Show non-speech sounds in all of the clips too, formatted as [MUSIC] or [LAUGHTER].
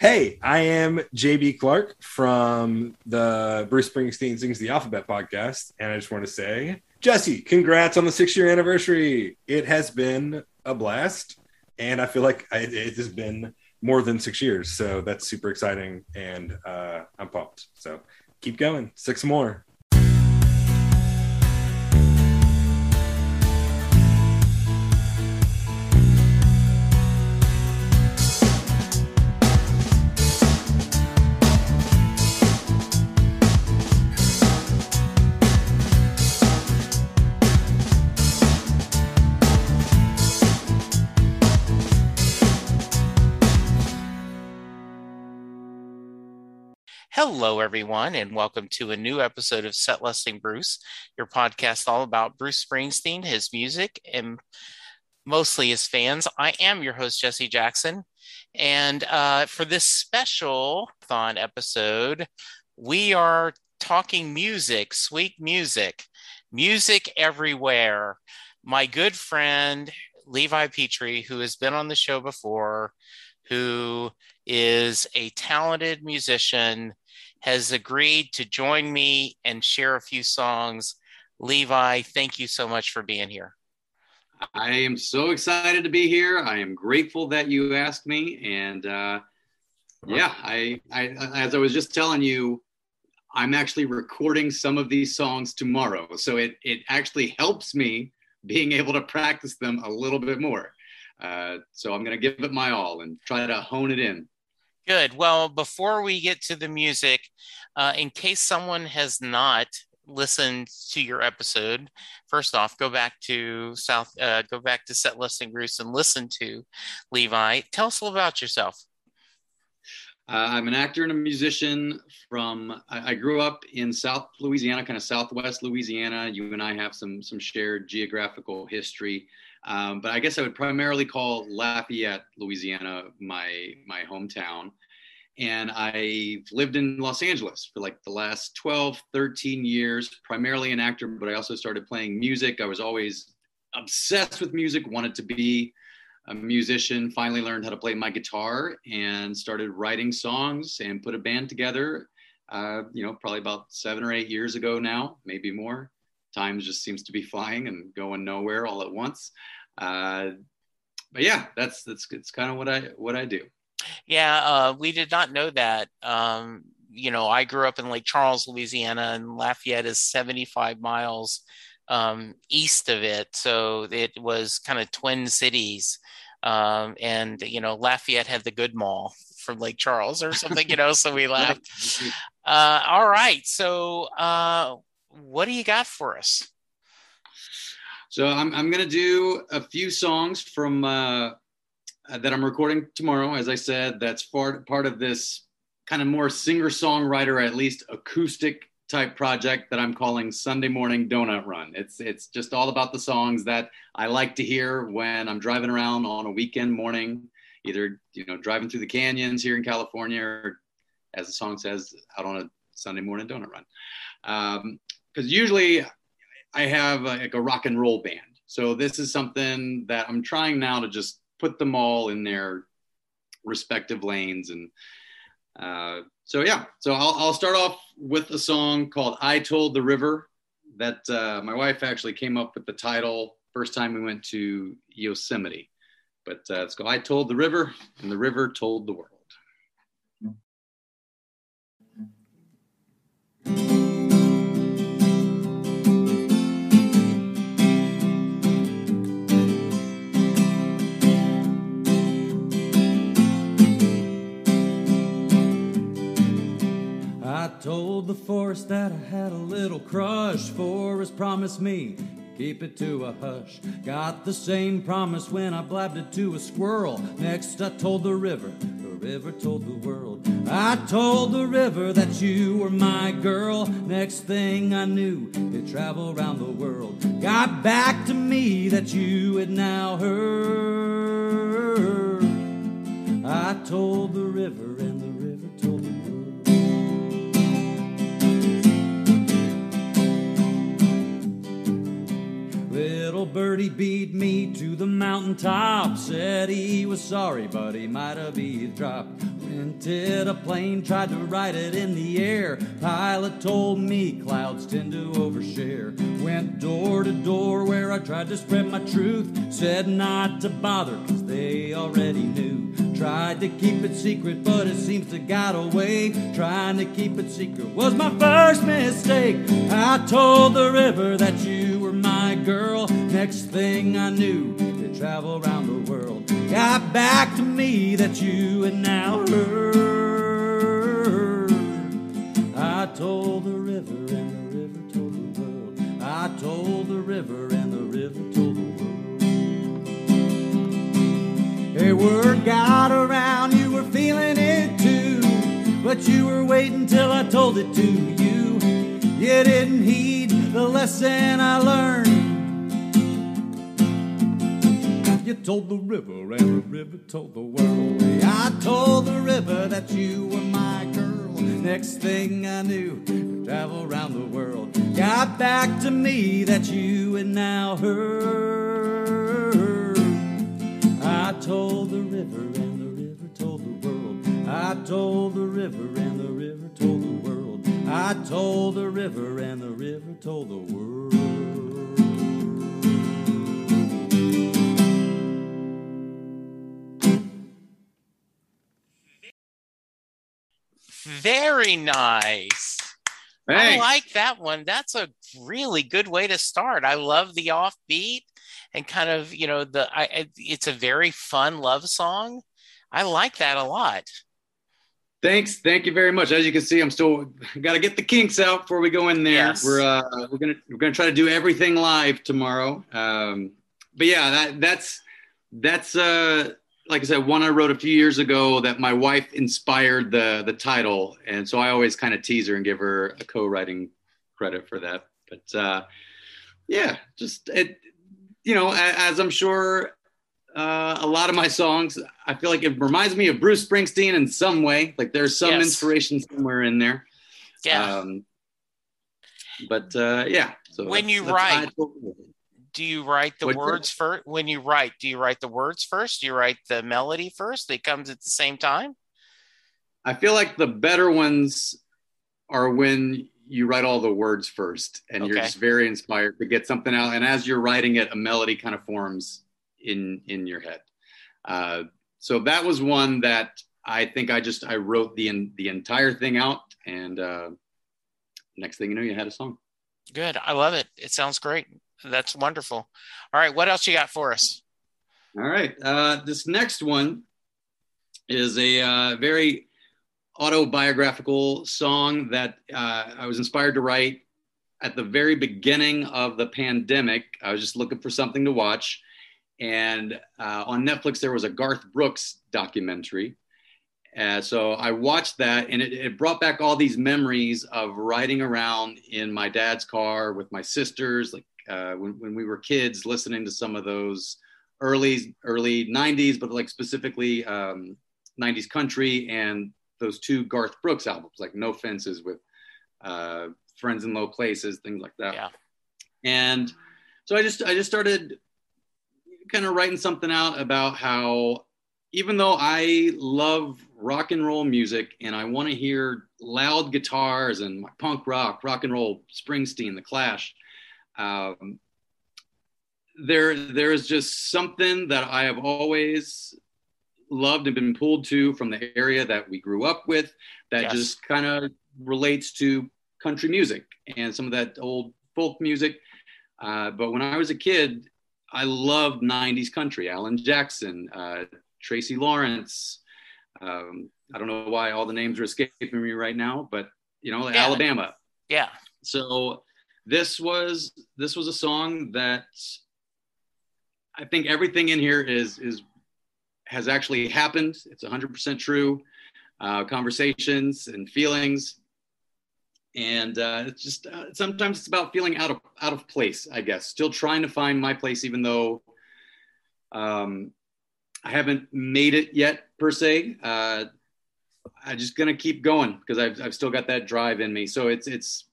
Hey, I am JB Clark from the Bruce Springsteen Sings the Alphabet podcast. And I just want to say, Jesse, congrats on the six year anniversary. It has been a blast. And I feel like it has been more than six years. So that's super exciting. And uh, I'm pumped. So keep going. Six more. Hello, everyone, and welcome to a new episode of Set Lusting Bruce, your podcast all about Bruce Springsteen, his music, and mostly his fans. I am your host, Jesse Jackson. And uh, for this special thon episode, we are talking music, sweet music, music everywhere. My good friend, Levi Petree, who has been on the show before, who is a talented musician has agreed to join me and share a few songs. Levi, thank you so much for being here. I am so excited to be here. I am grateful that you asked me. And uh, yeah, I, I, as I was just telling you, I'm actually recording some of these songs tomorrow. So it, it actually helps me being able to practice them a little bit more. Uh, so I'm going to give it my all and try to hone it in. Good. Well, before we get to the music, uh, in case someone has not listened to your episode, first off, go back to South, uh, go back to Set Lusting Bruce and listen to Levi. Tell us a little about yourself. Uh, I'm an actor and a musician from. I, I, grew up in South Louisiana, kind of Southwest Louisiana. You and I have some some shared geographical history. Um, but I guess I would primarily call Lafayette, Louisiana, my my hometown. And I've lived in Los Angeles for like the last 12, 13 years, primarily an actor, but I also started playing music. I was always obsessed with music, wanted to be a musician, finally learned how to play my guitar and started writing songs and put a band together. Uh, you know, probably about seven or eight years ago now, maybe more time just seems to be flying and going nowhere all at once. Uh, but yeah, that's that's it's kind of what I what I do. Yeah, uh, we did not know that. Um, you know, I grew up in Lake Charles, Louisiana, and Lafayette is 75 miles um, east of it, so it was kind of twin cities. Um, and you know, Lafayette had the good mall from Lake Charles or something, you know. So we [LAUGHS] laughed. Uh, all right, so uh, what do you got for us? So I'm, I'm going to do a few songs from uh, that I'm recording tomorrow. As I said, that's part, part of this kind of more singer songwriter, at least acoustic type project that I'm calling Sunday Morning Donut Run. It's it's just all about the songs that I like to hear when I'm driving around on a weekend morning, either you know driving through the canyons here in California, or as the song says, out on a Sunday morning donut run. Um, because usually I have like a rock and roll band. So this is something that I'm trying now to just put them all in their respective lanes. And uh, so, yeah, so I'll, I'll, start off with a song called I Told the River that uh, my wife actually came up with the title first time we went to Yosemite. But uh, let's go. I told the river, and the river told the world. Told the forest that I had a little crush. Forest promised me keep it to a hush. Got the same promise when I blabbed it to a squirrel. Next, I told the river, the river told the world. I told the river that you were my girl. Next thing I knew, it traveled around the world. Got back to me that you had now heard. I told the river Little birdie beat me to the mountaintop. Said he was sorry, but he might have eavesdropped. Rented a plane, tried to ride it in the air. Pilot told me clouds tend to overshare. Went door to door where I tried to spread my truth. Said not to bother, cause they already knew. Tried to keep it secret, but it seems to got away. Trying to keep it secret was my first mistake. I told the river that you girl. Next thing I knew, you travel around the world. Got back to me that you had now heard. I told the river, and the river told the world. I told the river, and the river told the world. Hey, word got around, you were feeling it too. But you were waiting till I told it to you. You didn't heed the lesson I learned. You told the river, and the river told the world. I told the river that you were my girl. Next thing I knew, you travel around the world. Got back to me that you had now heard. I told the river, and the river told the world. I told the river, and the river told the world. I told the river, and the river told the world. Very nice. I like that one. That's a really good way to start. I love the offbeat and kind of, you know, the I I- it's a very fun love song. I like that a lot. Thanks, thank you very much. As you can see, I'm still [LAUGHS] got to get the kinks out before we go in there. Yes. We're uh, we're gonna we're gonna try to do everything live tomorrow. Um, but yeah, that that's that's uh, like I said, one I wrote a few years ago that my wife inspired the the title, and so I always kind of tease her and give her a co-writing credit for that. But uh, yeah, just it, you know, as I'm sure uh, a lot of my songs, I feel like it reminds me of Bruce Springsteen in some way. Like there's some Yes. inspiration somewhere in there. Yeah. Um, but uh, yeah. So When you write- how I told it. do you write the words first? When you write, do you write the words first? Do you write the melody first? It comes at the same time? I feel like the better ones are when you write all the words first and you're just very inspired to get something out. And as you're writing it, a melody kind of forms in in your head. Uh, so that was one that I think I just I wrote the the entire thing out, and uh, next thing you know, you had a song. Good. I love it. It sounds great. That's wonderful. All right. What else you got for us? All right. Uh, this next one is a uh, very autobiographical song that uh, I was inspired to write at the very beginning of the pandemic. I was just looking for something to watch. And uh, on Netflix, there was a Garth Brooks documentary. Uh, so I watched that, and it, it brought back all these memories of riding around in my dad's car with my sisters, like uh, when, when we were kids, listening to some of those early early 90s but like specifically um, 90s country and those two garth brooks albums like no fences with uh, friends in low places things like that Yeah. and so i just i just started kind of writing something out about how even though i love rock and roll music and i want to hear loud guitars and punk rock rock and roll springsteen the clash um, there there is just something that I have always loved and been pulled to from the area that we grew up with that Yes. just kind of relates to country music and some of that old folk music. Uh, but when I was a kid, I loved 90s country, Alan Jackson, uh, Tracy Lawrence. Um, I don't know why all the names are escaping me right now, but you know, Yeah. Alabama Yeah. so this was this was a song that i think everything in here is is has actually happened. It's 100% true uh, conversations and feelings. And uh, it's just uh, sometimes it's about feeling out of out of place i guess. Still trying to find my place even though um, i haven't made it yet per se. Uh, i'm just gonna keep going because I've, I've still got that drive in me. So it's it's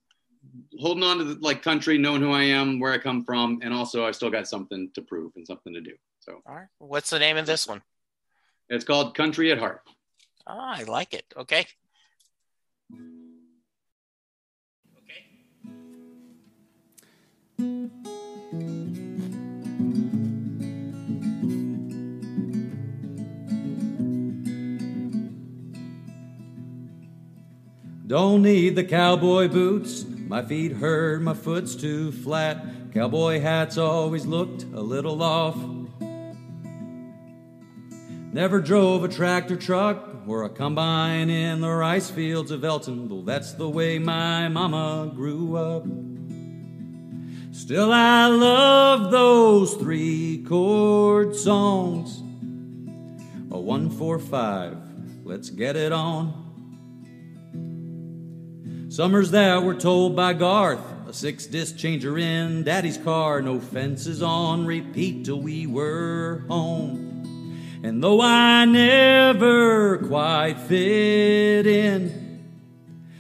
holding on to the, like country, knowing who I am, where I come from, and also I still got something to prove and something to do. So All right. What's the name of this one? it's called Country at Heart. Ah, I like it. Okay. Okay. Don't need the cowboy boots. My feet hurt, my foot's too flat. Cowboy hats always looked a little off. Never drove a tractor truck or a combine in the rice fields of Elton, though that's the way my mama grew up. Still, I love those three chord songs. A one, four, five, let's get it on. Summers that were told by Garth, a six disc changer in Daddy's car, no fences on repeat till we were home. And though I never quite fit in,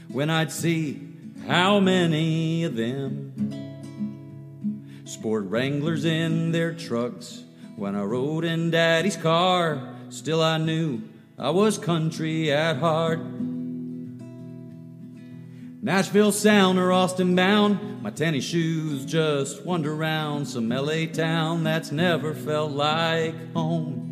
when I'd see how many of them sport Wranglers in their trucks, when I rode in Daddy's car, still I knew I was country at heart. Nashville sound or Austin bound, my tennis shoes just wander around some LA town that's never felt like home.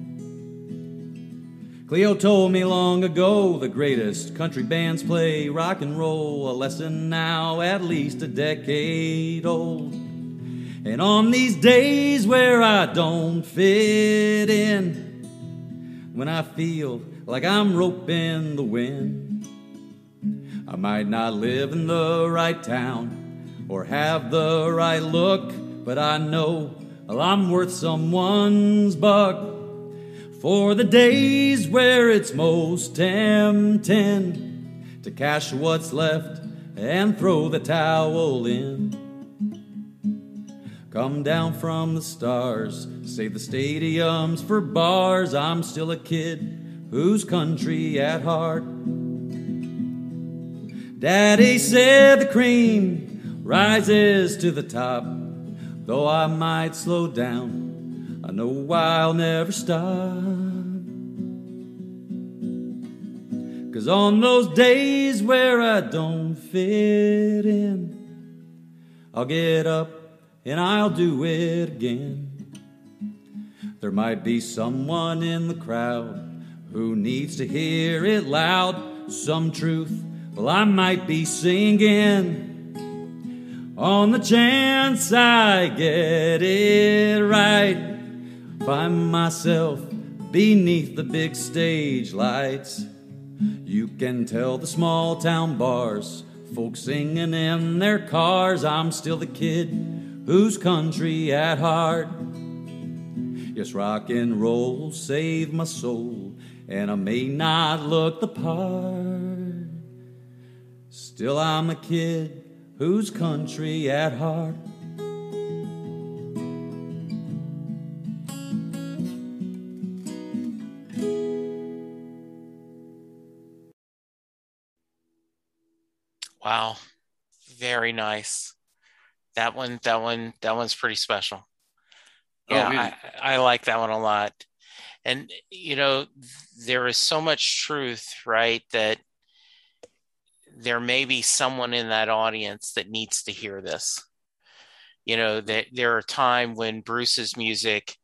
Cleo told me long ago the greatest country bands play rock and roll, a lesson now at least a decade old. And on these days where I don't fit in, when I feel like I'm roping the wind, I might not live in the right town or have the right look, but I know well, I'm worth someone's buck. For the days where it's most tempting to cash what's left and throw the towel in. Come down from the stars, save the stadiums for bars. I'm still a kid who's country at heart. Daddy said the cream rises to the top. Though I might slow down, I know I'll never stop. Cause on those days where I don't fit in, I'll get up and I'll do it again. There might be someone in the crowd who needs to hear it loud, some truth well, I might be singing on the chance I get it right. Find myself beneath the big stage lights. You can tell the small town bars, folks singing in their cars. I'm still the kid who's country at heart. Yes, rock and roll saved my soul, and I may not look the part. Still, I'm a kid who's country at heart. Wow. Very nice. That one, that one, that one's pretty special. Oh, Yeah, man. I, I like that one a lot. And, you know, there is so much truth, right? That there may be someone in that audience that needs to hear this. You know, that there are times when Bruce's music,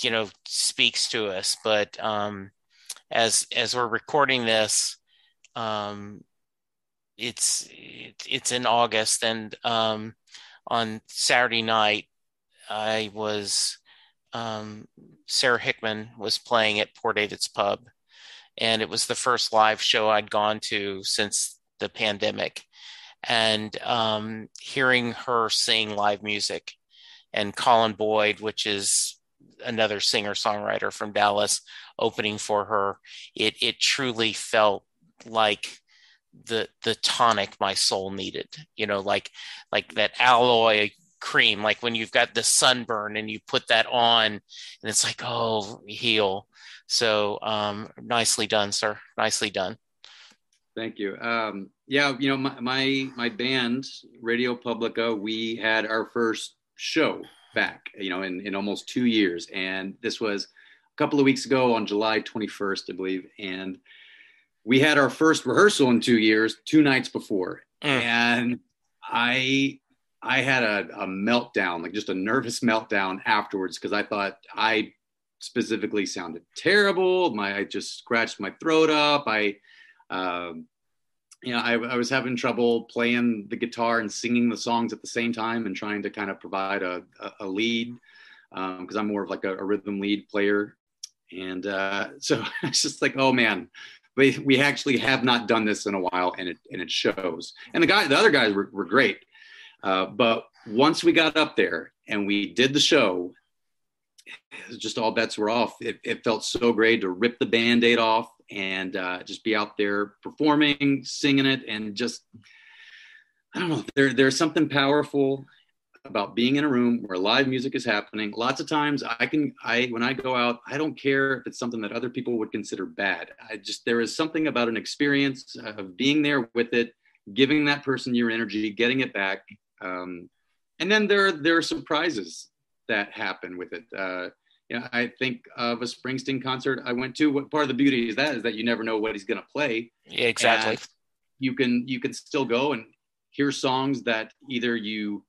you know, speaks to us, but um, as as we're recording this, um, it's it's in August, and um, on Saturday night, I was um, Sara Hickman was playing at Poor David's Pub, and it was the first live show I'd gone to since the pandemic. And um, hearing her sing live music, and Colin Boyd, which is another singer songwriter from Dallas, opening for her, it it truly felt like the the tonic my soul needed. You know, like like that alloy cream, like when you've got the sunburn and you put that on, and it's like, oh, heal. So um, nicely done, sir. Nicely done. Thank you. Um, yeah, you know, my, my my band, Radio Publica, we had our first show back, you know, in, in almost two years. And this was a couple of weeks ago on July 21st, I believe. And we had our first rehearsal in two years, two nights before, Mm. and I I had a, a meltdown, like just a nervous [LAUGHS] meltdown afterwards because I thought I specifically sounded terrible. My I just scratched my throat up. I um, you know, I, I was having trouble playing the guitar and singing the songs at the same time and trying to kind of provide a, a, a lead because I'm more of like a, a rhythm lead player. And uh, [LAUGHS] so it's just like, oh man, we, we actually have not done this in a while and it, and it shows. And the guy, the other guys were, were great. Uh, but once we got up there and we did the show, just all bets were off. It, it felt so great to rip the band-aid off and uh, just be out there performing, singing it, and just I don't know. There, there's something powerful about being in a room where live music is happening. Lots of times, I can, I when I go out, I don't care if it's something that other people would consider bad. I just there is something about an experience of being there with it, giving that person your energy, getting it back, um, and then there there are surprises that happen with it. Uh, you know, I think of a Springsteen concert I went to. What part of the beauty is that is that you never know what he's going to play. Yeah, exactly. And you can you can still go and hear songs that either you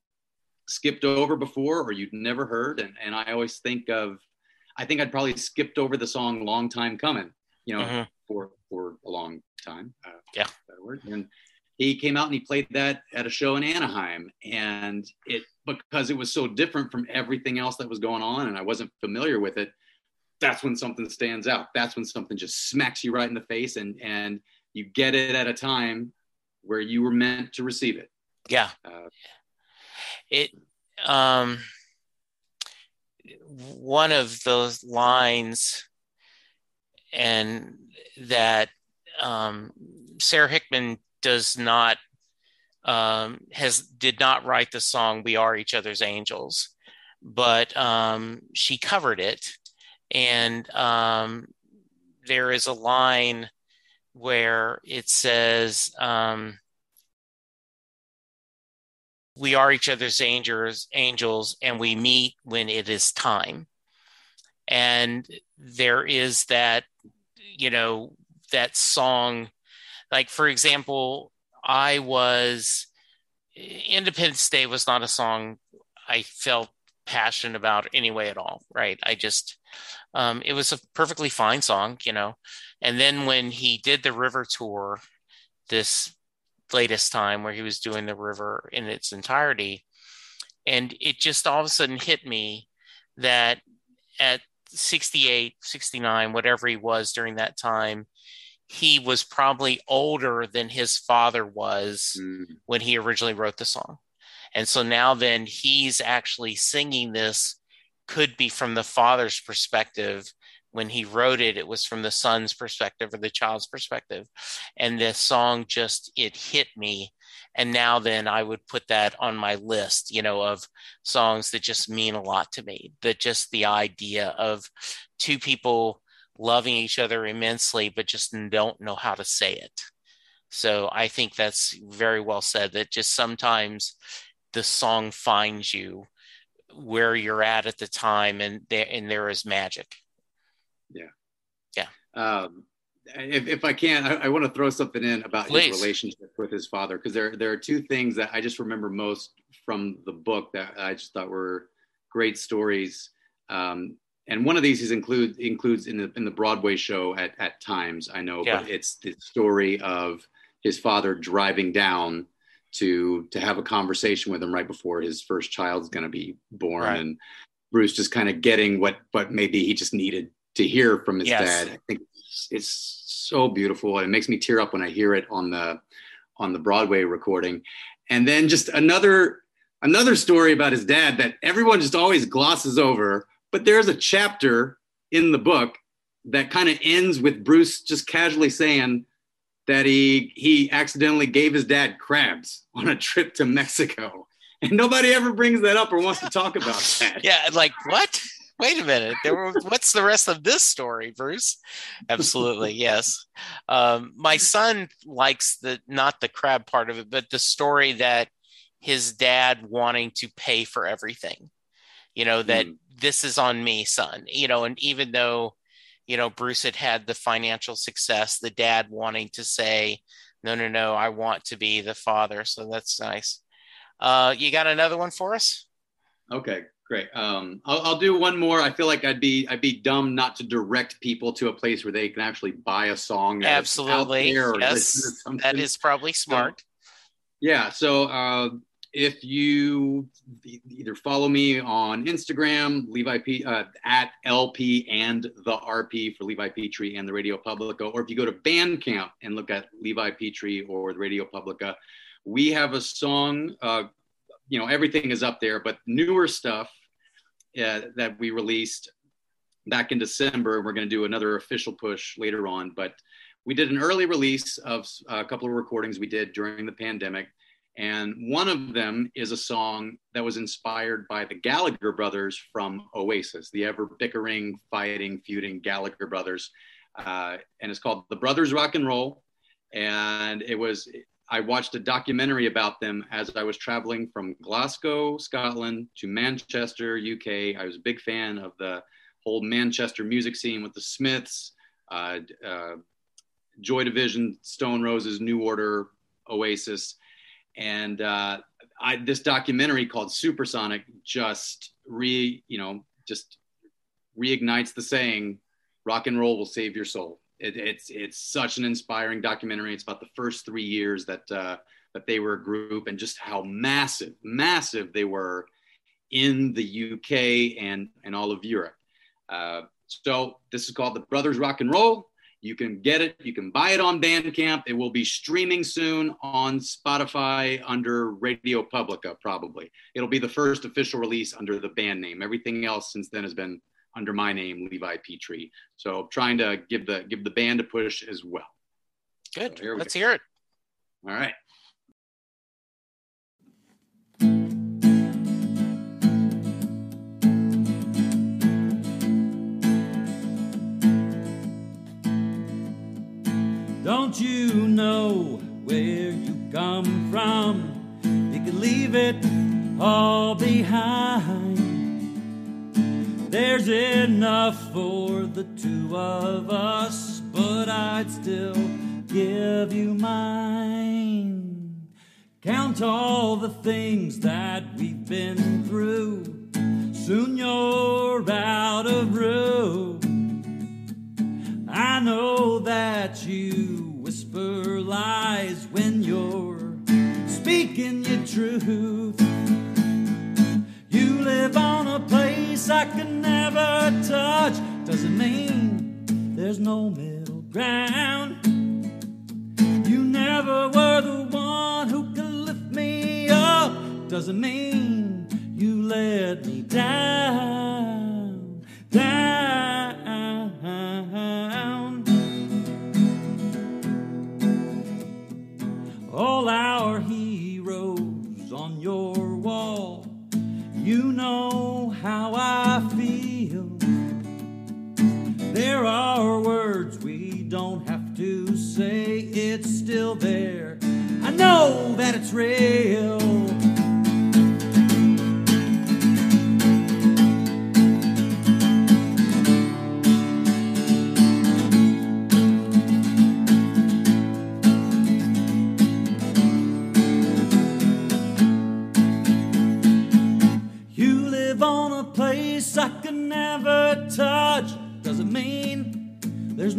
skipped over before or you'd never heard. And and I always think of, I think I'd probably skipped over the song "Long Time Coming," you know, Mhm. for for a long time. Uh, Yeah. word. And he came out and he played that at a show in Anaheim, and it because it was so different from everything else that was going on, and I wasn't familiar with it. That's when something stands out. That's when something just smacks you right in the face, and and you get it at a time where you were meant to receive it. Yeah. Uh, it um one of those lines and that um Sara Hickman does not um has did not write the song We Are Each Other's Angels but um she covered it. And um there is a line where it says um we are each other's angels angels and we meet when it is time. And there is that you know that song like for example i was independence day was not a song i felt passionate about anyway at all right? I just um, it was a perfectly fine song you know? And then when he did the river tour this latest time where he was doing the river in its entirety and it just all of a sudden hit me that at 68 69 whatever he was during that time he was probably older than his father was mm, when he originally wrote the song. And so now then he's actually singing this could be from the father's perspective. When he wrote it it was from the son's perspective or the child's perspective. And this song just it hit me. And now then i would put that on my list you know of songs that just mean a lot to me that just the idea of two people loving each other immensely but just don't know how to say it so i think that's very well said that just sometimes the song finds you where you're at at the time and there and there is magic Yeah. Yeah. um, if, if I can, I, I want to throw something in about Please. his relationship with his father because there there are two things that I just remember most from the book that I just thought were great stories. Um, and one of these is include includes in the in the Broadway show at at times I know, Yeah. but it's the story of his father driving down to to have a conversation with him right before his first child's going to be born, Right. and Bruce just kind of getting what what maybe he just needed to hear from his Yes. dad. I think it's, it's so beautiful. and It makes me tear up when I hear it on the on the Broadway recording. And then just another another story about his dad that everyone just always glosses over, but there's a chapter in the book that kind of ends with Bruce just casually saying that he he accidentally gave his dad crabs on a trip to Mexico. [LAUGHS] And nobody ever brings that up or wants to talk about [LAUGHS] that. yeah like what? Wait a minute. There were, what's the rest of this story bruce? Absolutely [LAUGHS] yes. Um, my son likes the not the crab part of it but the story that his dad wanting to pay for everything you know that Mm. this is on me son you know and even though you know, Bruce had had the financial success, the dad wanting to say, no, no, no, I want to be the father. So that's nice. Uh, you got another one for us? Okay, great. Um, I'll, I'll, do one more. I feel like I'd be I'd be dumb not to direct people to a place where they can actually buy a song. Absolutely, yes, that is probably smart. So, yeah. So uh, if you either follow me on Instagram, Levi P uh, at LP and the RP for Levi Petree and the Radio Publica, or if you go to Bandcamp and look at Levi Petree or the Radio Publica, we have a song. Uh, you know, everything is up there, but newer stuff uh, that we released back in December. We're going to do another official push later on, but we did an early release of a couple of recordings we did during the pandemic and one of them is a song that was inspired by the Gallagher brothers from Oasis, the ever bickering, fighting, feuding Gallagher brothers. Uh, and it's called The Brothers Rock and Roll. And it was, I watched a documentary about them as I was traveling from Glasgow, Scotland to Manchester, UK. I was a big fan of the whole Manchester music scene with the Smiths, uh, uh, Joy Division, Stone Roses, New Order, Oasis and uh, I, this documentary called Supersonic just re you know just reignites the saying rock and roll will save your soul. It, it's it's such an inspiring documentary. It's about the first three years that uh, that they were a group and just how massive massive they were in the UK and and all of Europe. Uh, so this is called the Brothers Rock and Roll you can get it. You can buy it on Bandcamp. It will be streaming soon on Spotify under Radio Publica, probably. It'll be the first official release under the band name. Everything else since then has been under my name, Levi Petree. So trying to give the give the band a push as well. Good. So Let's go. hear it. All right. For the two of us, but I'd still give you mine. Count all the things that we've been through. Soon you're out of room. I know that you whisper lies when you're speaking your truth. Place I can never touch. Doesn't mean there's no middle ground. You never were the one who could lift me up. Doesn't mean you let me down. Down. all our heroes on your wall. You know There are words we don't have to say, it's still there. I know that it's real.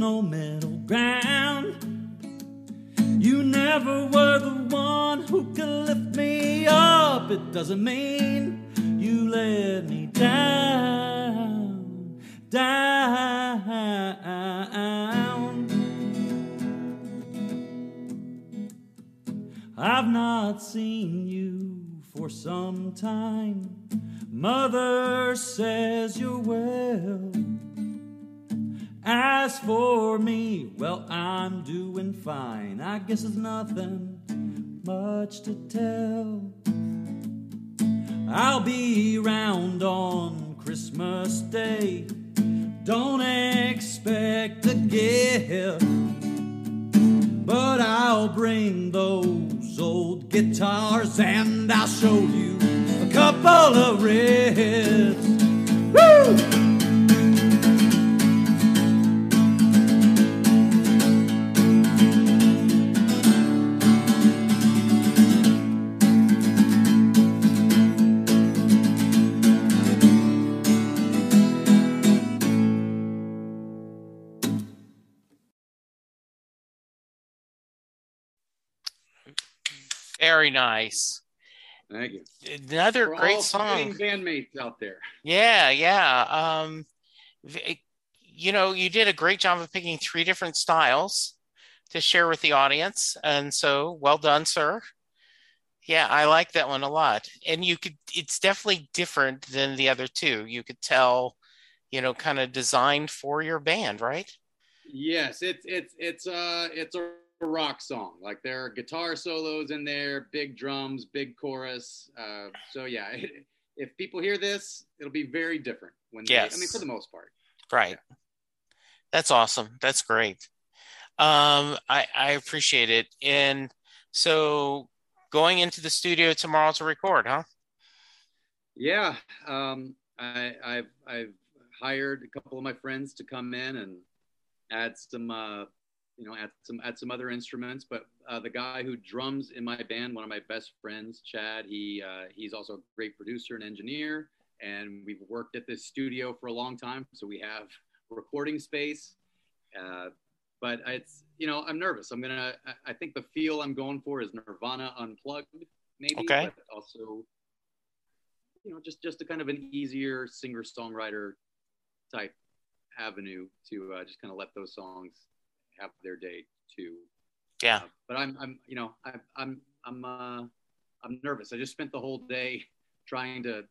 No middle ground. You never were the one who could lift me up. It doesn't mean you let me down, down. I've not seen you for some time. Mother says you're well. As for me, well, I'm doing fine. I guess it's nothing much to tell. I'll be round on Christmas Day. Don't expect a gift, but I'll bring those old guitars and I'll show you a couple of riffs. Woo! Very nice. Thank you. Another For great song. bandmates out there. Yeah, yeah. Um, you know, you did a great job of picking three different styles to share with the audience, and so well done, sir. Yeah, I like that one a lot. And you could, it's definitely different than the other two. You could tell, you know, kind of designed for your band, right? Yes, it's it's it's uh it's a rock song. Like there are guitar solos in there, big drums, big chorus. Uh, so yeah, [LAUGHS] if people hear this, it'll be very different. When they, I mean, for the most part. Right. That's awesome. That's great. Um, I, I appreciate it. And so going into the studio tomorrow to record, huh? Yeah, um, I, I've I've hired a couple of my friends to come in and add some, uh, you know, add some add some other instruments. But uh, the guy who drums in my band, one of my best friends, Chad, he uh, he's also a great producer and engineer, and we've worked at this studio for a long time, so we have recording space. Uh, but it's you know I'm nervous. I'm gonna I- I think the feel I'm going for is Nirvana unplugged, maybe. Okay. But also you know, just just a kind of an easier singer songwriter type avenue to uh, just kind of let those songs have their day too. Yeah. Uh, but I'm I'm you know I, I'm I'm uh, I'm nervous. I just spent the whole day trying to.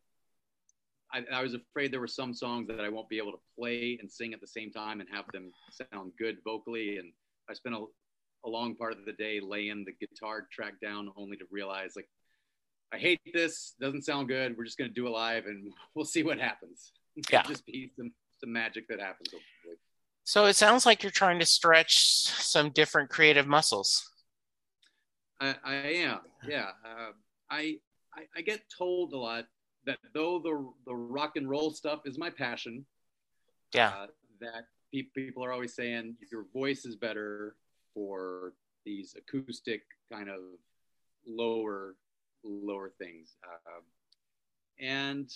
I, I was afraid there were some songs that I won't be able to play and sing at the same time and have them sound good vocally. And I spent a, a long part of the day laying the guitar track down, only to realize like I hate this. Doesn't sound good. We're just gonna do it live, and we'll see what happens. Yeah. [LAUGHS] just be some some magic that happens. Hopefully. So it sounds like you're trying to stretch some different creative muscles. I, I am. Yeah. Uh, I, I I get told a lot that though the the rock and roll stuff is my passion, Yeah. uh, that pe- people are always saying your voice is better for these acoustic kind of lower lower things. Um, and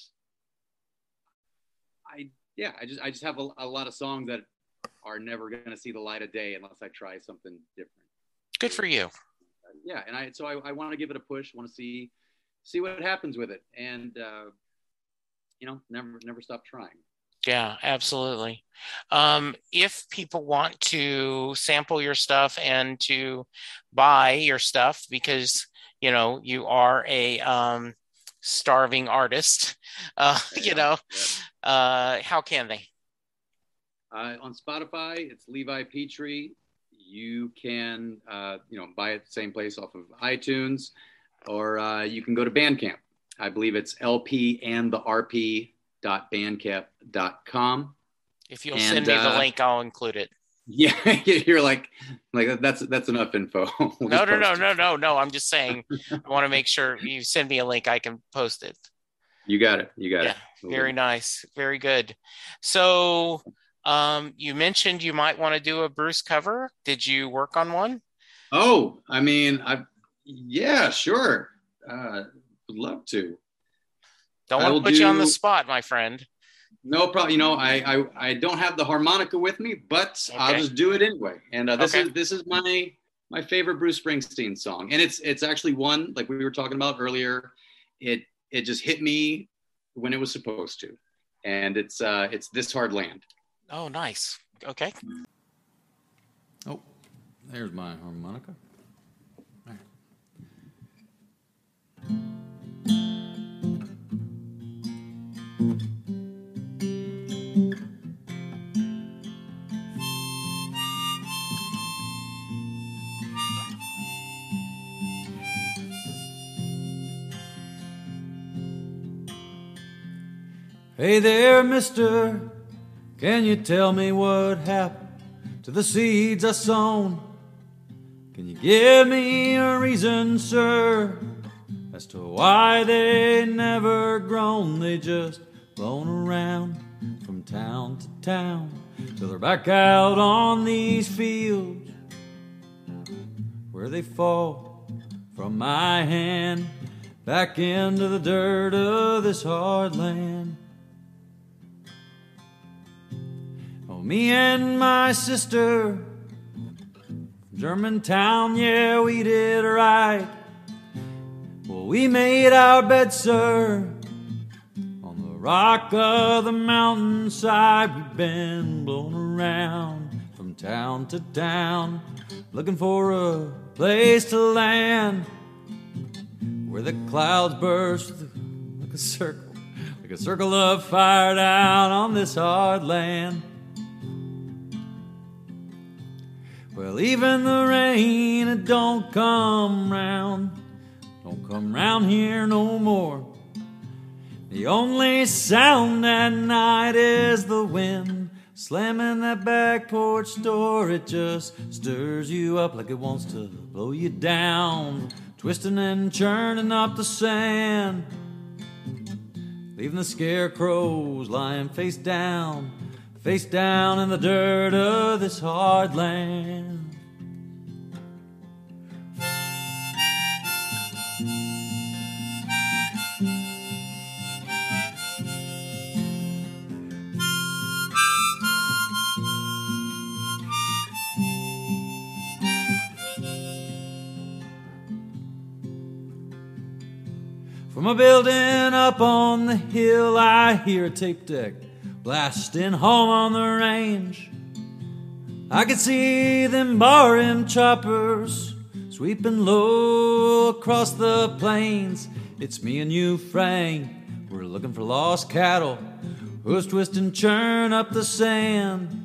I yeah, I just I just have a, a lot of songs that are never going to see the light of day unless I try something different. Good for you. yeah, and I so I, I want to give it a push. Want to see see what happens with it, and uh, you know, never never stop trying. Yeah, absolutely. Um, if people want to sample your stuff and to buy your stuff because you know you are a um, starving artist, [LAUGHS] uh, you know, yeah. uh, how can they? Uh, on Spotify, it's Levi Petree. You can, uh, you know, buy it the same place off of iTunes, or uh, you can go to Bandcamp. I believe it's lp and the RP dot rp.bandcamp.com. If you'll And, send me the uh, link, I'll include it. Yeah, [LAUGHS] you're like, like that's that's enough info. [LAUGHS] We'll No, no, no, it. no, no, no. I'm just saying. I want to make sure you send me a link. I can post it. You got it. You got Yeah, it. Very nice. Very good. So, um, you mentioned you might want to do a Bruce cover. Did you work on one? Oh, I mean, I yeah, sure. Uh, would love to. Don't want to put you on the spot, my friend. No problem. You know, I, I I don't have the harmonica with me, but I'll just do it anyway. And uh, this Okay. is this is my my favorite Bruce Springsteen song, and it's it's actually one like we were talking about earlier. It it just hit me when it was supposed to, and it's uh it's this hard land. Oh, nice. Okay. Oh, there's my harmonica. Hey there, mister. Can you tell me what happened to the seeds I sown? Can you give me a reason, sir, as to why they never grown? They just blown around from town to town till they're back out on these fields where they fall from my hand back into the dirt of this hard land. Me and my sister, Germantown, yeah, we did right. Well, we made our bed, sir, on the rock of the mountainside. We've been blown around from town to town, looking for a place to land where the clouds burst like a circle, like a circle of fire down on this hard land. Well, even the rain, it don't come round, don't come round here no more. The only sound at night is the wind slamming that back porch door. It just stirs you up like it wants to blow you down, twisting and churning up the sand, leaving the scarecrows lying face down face down in the dirt of this hard land. From a building up on the hill, I hear a tape deck blasting home on the range. I could see them barroom choppers sweeping low across the plains. It's me and you, Frank. We're looking for lost cattle. Who's twist and churn up the sand?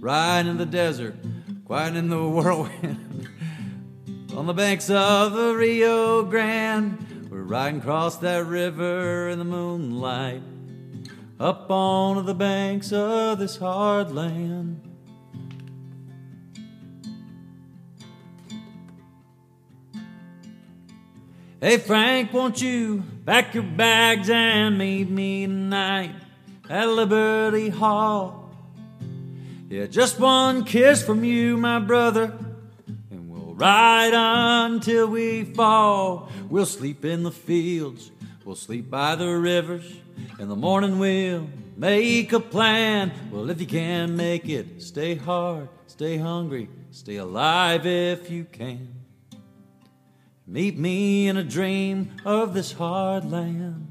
Right in the desert, quiet in the whirlwind. [LAUGHS] On the banks of the Rio Grande, we're riding across that river in the moonlight up on the banks of this hard land. Hey Frank, won't you pack your bags and meet me tonight at Liberty Hall? Yeah, just one kiss from you, my brother, and we'll ride until we fall. We'll sleep in the fields, we'll sleep by the rivers. In the morning we'll make a plan. Well, if you can make it, stay hard, stay hungry, stay alive if you can. Meet me in a dream of this hard land.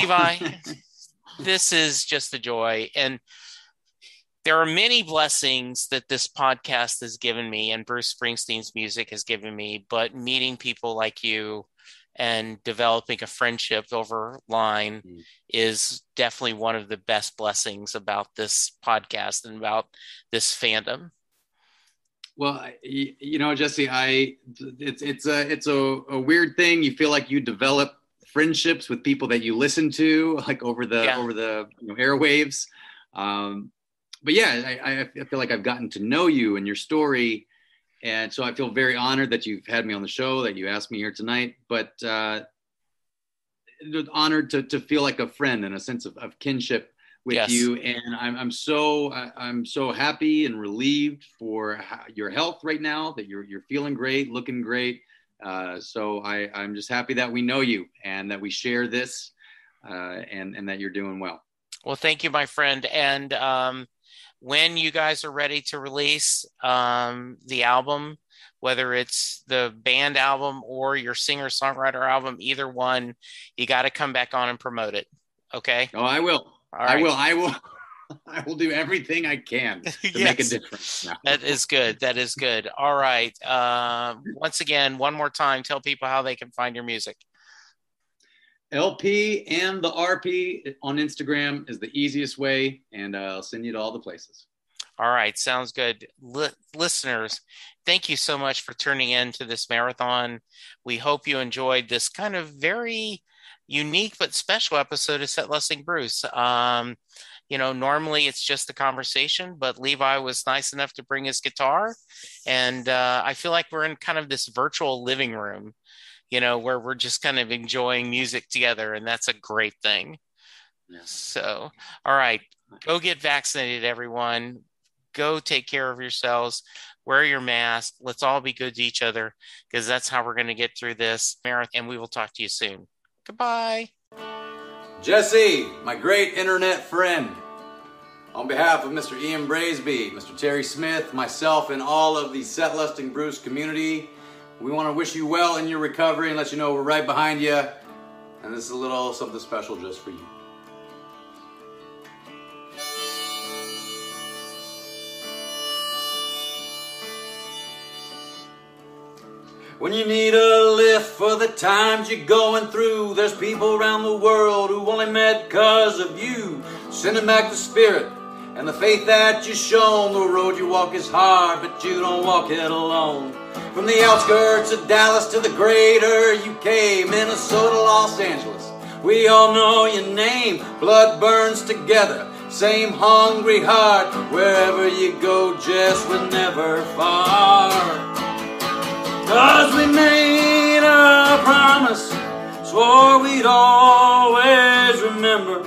Levi, [LAUGHS] this is just a joy. And there are many blessings that this podcast has given me and Bruce Springsteen's music has given me, but meeting people like you and developing a friendship over line mm. is definitely one of the best blessings about this podcast and about this fandom. Well, you know, Jesse, I it's it's a it's a, a weird thing. You feel like you develop friendships with people that you listen to, [LAUGHS] like over the yeah. over the you know, airwaves. Um, but yeah, I, I feel like I've gotten to know you and your story, and so I feel very honored that you've had me on the show, that you asked me here tonight. But uh, honored to to feel like a friend and a sense of, of kinship with yes. you and I'm, I'm so i'm so happy and relieved for your health right now that you're you're feeling great looking great uh, so I, I'm just happy that we know you and that we share this uh, and, and that you're doing well. Well, thank you, my friend. And um, when you guys are ready to release um, the album, whether it's the band album or your singer songwriter album, either one, you got to come back on and promote it. Okay. Oh, I will. I will. I will. [LAUGHS] [LAUGHS] I will do everything I can [LAUGHS] to yes. make a difference. No. That is good. That is good. All right. Uh, once again, one more time, tell people how they can find your music. LP and the RP on Instagram is the easiest way, and uh, I'll send you to all the places. All right, sounds good. L- listeners, thank you so much for tuning in to this marathon. We hope you enjoyed this kind of very unique but special episode of Set Lusting Bruce. Um, you know, normally it's just a conversation, but Levi was nice enough to bring his guitar. And uh, I feel like we're in kind of this virtual living room, you know, where we're just kind of enjoying music together. And that's a great thing. Yes. So, all right, go get vaccinated, everyone. Go take care of yourselves. Wear your mask. Let's all be good to each other because that's how we're going to get through this marathon. And we will talk to you soon. Goodbye. Jesse, my great internet friend. On behalf of Mr. Ian Braisby, Mr. Terry Smith, myself, and all of the Set Lusting Bruce community, we want to wish you well in your recovery and let you know we're right behind you. And this is a little something special just for you. When you need a lift for the times you're going through, there's people around the world who only met cause of you. Sending back the spirit and the faith that you've shown. The road you walk is hard, but you don't walk it alone. From the outskirts of Dallas to the greater UK, Minnesota, Los Angeles, we all know your name. Blood burns together, same hungry heart. Wherever you go, Jess, we're never far. Cause we made a promise, swore we'd always remember.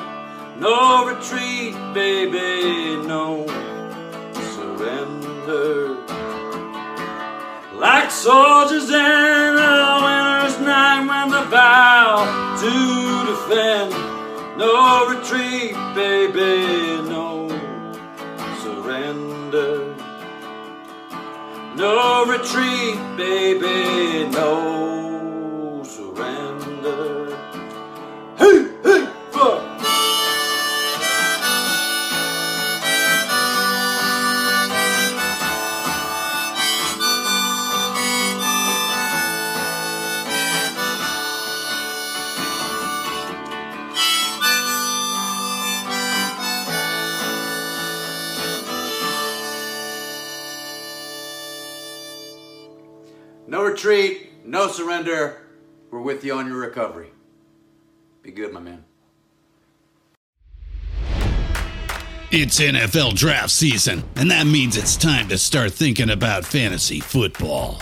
No retreat, baby, no surrender. Like soldiers in a winter's night when they vow to defend. No retreat, baby, no surrender. No retreat, baby, no retreat, no surrender. We're with you on your recovery. Be good, my man. It's NFL draft season, and that means it's time to start thinking about fantasy football.